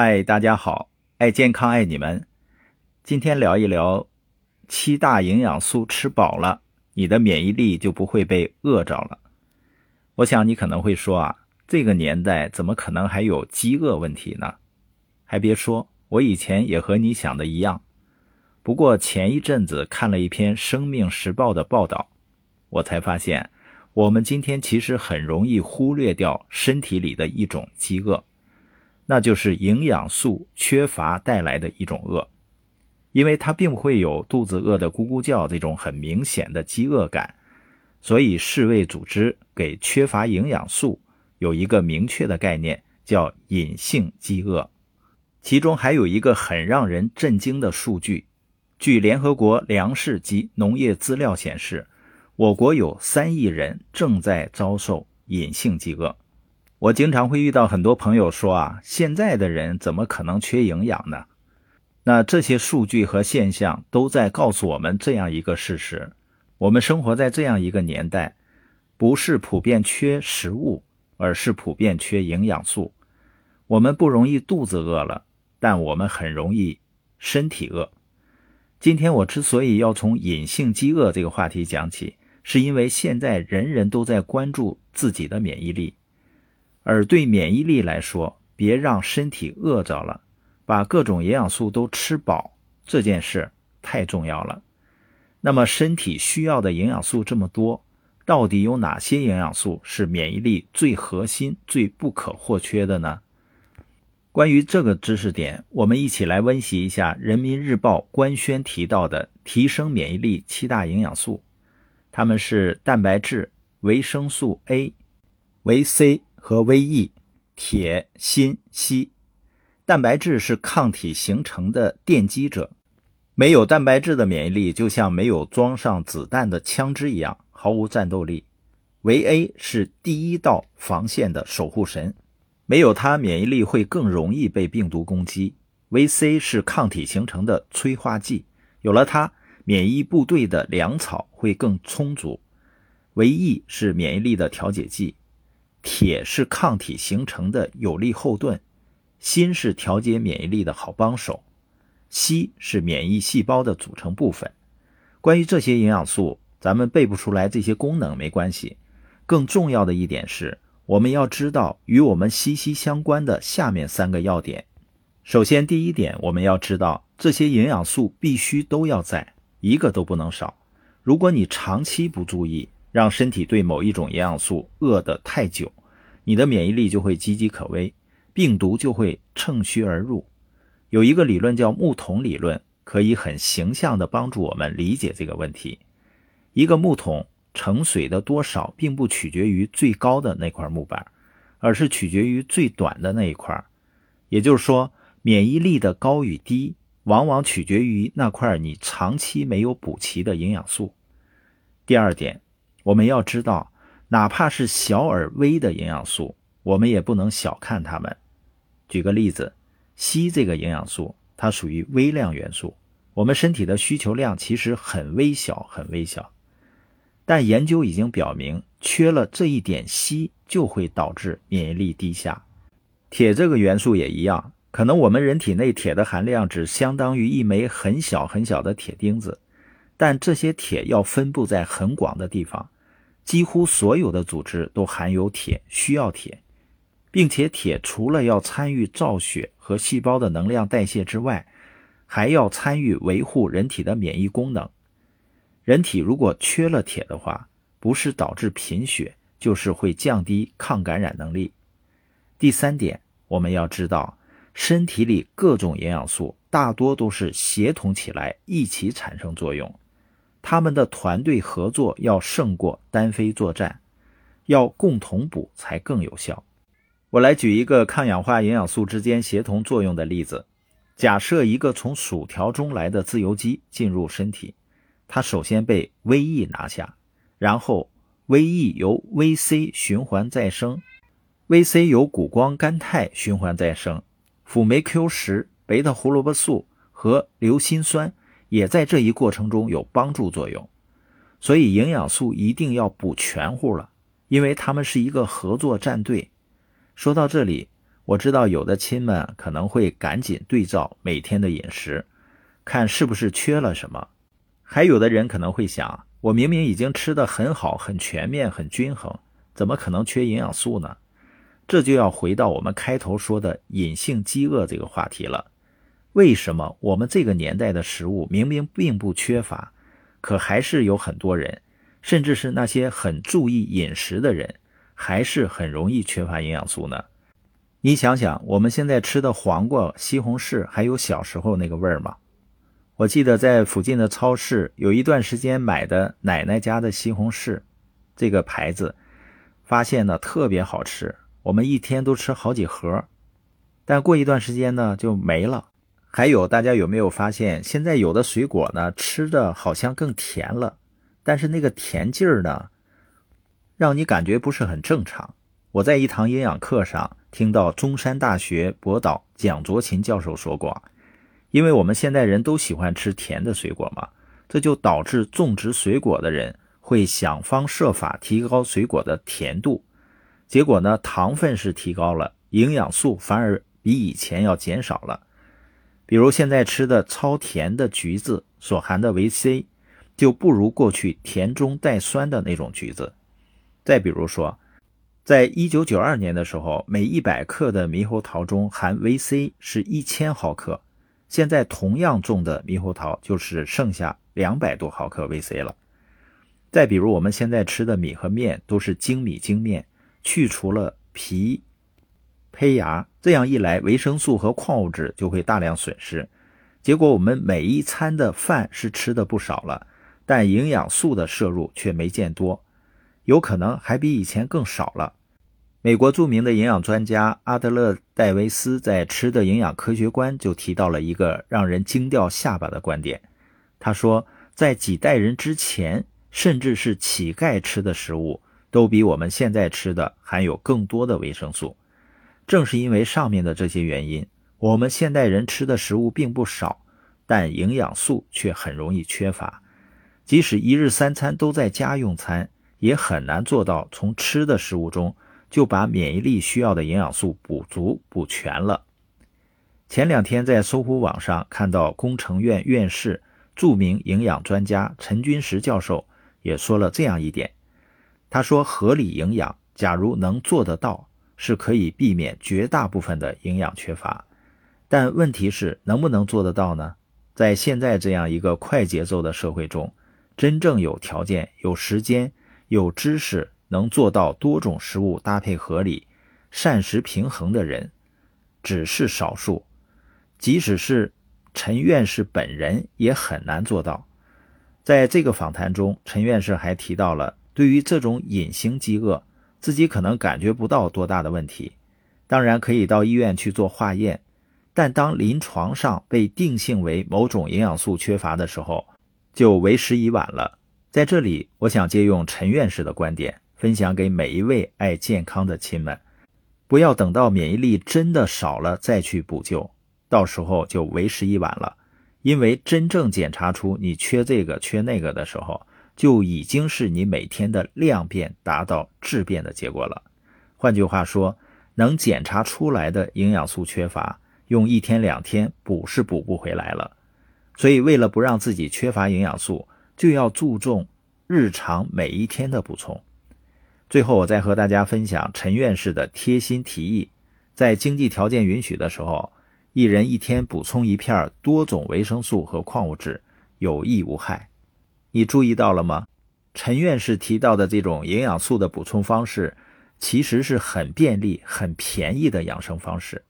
嗨，大家好，爱健康爱你们。今天聊一聊七大营养素吃饱了，你的免疫力就不会被饿着了。我想你可能会说啊，这个年代怎么可能还有饥饿问题呢？还别说，我以前也和你想的一样。不过前一阵子看了一篇《生命时报》的报道，我才发现，我们今天其实很容易忽略掉身体里的一种饥饿。那就是营养素缺乏带来的一种饿，因为它并不会有肚子饿得咕咕叫这种很明显的饥饿感，所以世卫组织给缺乏营养素有一个明确的概念，叫隐性饥饿。其中还有一个很让人震惊的数据，据联合国粮食及农业资料显示，我国有三亿人正在遭受隐性饥饿。我经常会遇到很多朋友说啊，现在的人怎么可能缺营养呢？那这些数据和现象都在告诉我们这样一个事实：我们生活在这样一个年代，不是普遍缺食物，而是普遍缺营养素。我们不容易肚子饿了，但我们很容易身体饿。今天我之所以要从隐性饥饿这个话题讲起，是因为现在人人都在关注自己的免疫力。而对免疫力来说，别让身体饿着了，把各种营养素都吃饱，这件事太重要了。那么，身体需要的营养素这么多，到底有哪些营养素是免疫力最核心、最不可或缺的呢？关于这个知识点，我们一起来温习一下《人民日报》官宣提到的提升免疫力七大营养素，它们是蛋白质、维生素 A、维 C。和维 E、铁、锌、硒，蛋白质是抗体形成的奠基者。没有蛋白质的免疫力，就像没有装上子弹的枪支一样，毫无战斗力。维 A 是第一道防线的守护神，没有它，免疫力会更容易被病毒攻击。维 C 是抗体形成的催化剂，有了它，免疫部队的粮草会更充足。维 E 是免疫力的调节剂。铁是抗体形成的有力后盾，锌是调节免疫力的好帮手，硒是免疫细胞的组成部分。关于这些营养素，咱们背不出来这些功能没关系，更重要的一点是，我们要知道与我们息息相关的下面三个要点。首先，第一点，我们要知道这些营养素必须都要在，一个都不能少。如果你长期不注意，让身体对某一种营养素饿得太久，你的免疫力就会岌岌可危，病毒就会乘虚而入。有一个理论叫木桶理论，可以很形象地帮助我们理解这个问题。一个木桶盛水的多少，并不取决于最高的那块木板，而是取决于最短的那一块。也就是说，免疫力的高与低，往往取决于那块你长期没有补齐的营养素。第二点。我们要知道，哪怕是小而微的营养素，我们也不能小看它们。举个例子，硒这个营养素，它属于微量元素，我们身体的需求量其实很微小，很微小。但研究已经表明，缺了这一点硒，就会导致免疫力低下。铁这个元素也一样，可能我们人体内铁的含量只相当于一枚很小很小的铁钉子。但这些铁要分布在很广的地方，几乎所有的组织都含有铁，需要铁，并且铁除了要参与造血和细胞的能量代谢之外，还要参与维护人体的免疫功能。人体如果缺了铁的话，不是导致贫血，就是会降低抗感染能力。第三点，我们要知道，身体里各种营养素大多都是协同起来一起产生作用。他们的团队合作要胜过单飞作战，要共同补才更有效。我来举一个抗氧化营养素之间协同作用的例子：假设一个从薯条中来的自由基进入身体，它首先被 VE 拿下，然后 VE 由 VC 循环再生，VC 由谷胱甘肽循环再生，辅酶 Q 十、贝塔胡萝卜素和硫辛酸。也在这一过程中有帮助作用，所以营养素一定要补全乎了，因为他们是一个合作战队。说到这里，我知道有的亲们可能会赶紧对照每天的饮食，看是不是缺了什么；还有的人可能会想，我明明已经吃得很好、很全面、很均衡，怎么可能缺营养素呢？这就要回到我们开头说的隐性饥饿这个话题了。为什么我们这个年代的食物明明并不缺乏，可还是有很多人，甚至是那些很注意饮食的人，还是很容易缺乏营养素呢？你想想，我们现在吃的黄瓜、西红柿，还有小时候那个味儿吗？我记得在附近的超市有一段时间买的奶奶家的西红柿，这个牌子，发现呢特别好吃，我们一天都吃好几盒，但过一段时间呢就没了。还有，大家有没有发现，现在有的水果呢，吃的好像更甜了，但是那个甜劲儿呢，让你感觉不是很正常。我在一堂营养课上听到中山大学博导蒋卓勤教授说过，因为我们现代人都喜欢吃甜的水果嘛，这就导致种植水果的人会想方设法提高水果的甜度，结果呢，糖分是提高了，营养素反而比以前要减少了。比如现在吃的超甜的橘子所含的维 C，就不如过去甜中带酸的那种橘子。再比如说，在一九九二年的时候，每一百克的猕猴桃中含维 C 是一千毫克，现在同样重的猕猴桃就是剩下两百多毫克维 C 了。再比如我们现在吃的米和面都是精米精面，去除了皮。胚芽，这样一来，维生素和矿物质就会大量损失。结果，我们每一餐的饭是吃的不少了，但营养素的摄入却没见多，有可能还比以前更少了。美国著名的营养专家阿德勒戴维斯在《吃的营养科学观》就提到了一个让人惊掉下巴的观点。他说，在几代人之前，甚至是乞丐吃的食物，都比我们现在吃的含有更多的维生素。正是因为上面的这些原因，我们现代人吃的食物并不少，但营养素却很容易缺乏。即使一日三餐都在家用餐，也很难做到从吃的食物中就把免疫力需要的营养素补足补全了。前两天在搜狐网上看到工程院院士、著名营养专家陈君石教授也说了这样一点，他说：“合理营养，假如能做得到。”是可以避免绝大部分的营养缺乏，但问题是能不能做得到呢？在现在这样一个快节奏的社会中，真正有条件、有时间、有知识能做到多种食物搭配合理、膳食平衡的人，只是少数。即使是陈院士本人也很难做到。在这个访谈中，陈院士还提到了对于这种隐形饥饿。自己可能感觉不到多大的问题，当然可以到医院去做化验，但当临床上被定性为某种营养素缺乏的时候，就为时已晚了。在这里，我想借用陈院士的观点，分享给每一位爱健康的亲们：不要等到免疫力真的少了再去补救，到时候就为时已晚了。因为真正检查出你缺这个缺那个的时候，就已经是你每天的量变达到质变的结果了。换句话说，能检查出来的营养素缺乏，用一天两天补是补不回来了。所以，为了不让自己缺乏营养素，就要注重日常每一天的补充。最后，我再和大家分享陈院士的贴心提议：在经济条件允许的时候，一人一天补充一片多种维生素和矿物质，有益无害。你注意到了吗？陈院士提到的这种营养素的补充方式，其实是很便利、很便宜的养生方式。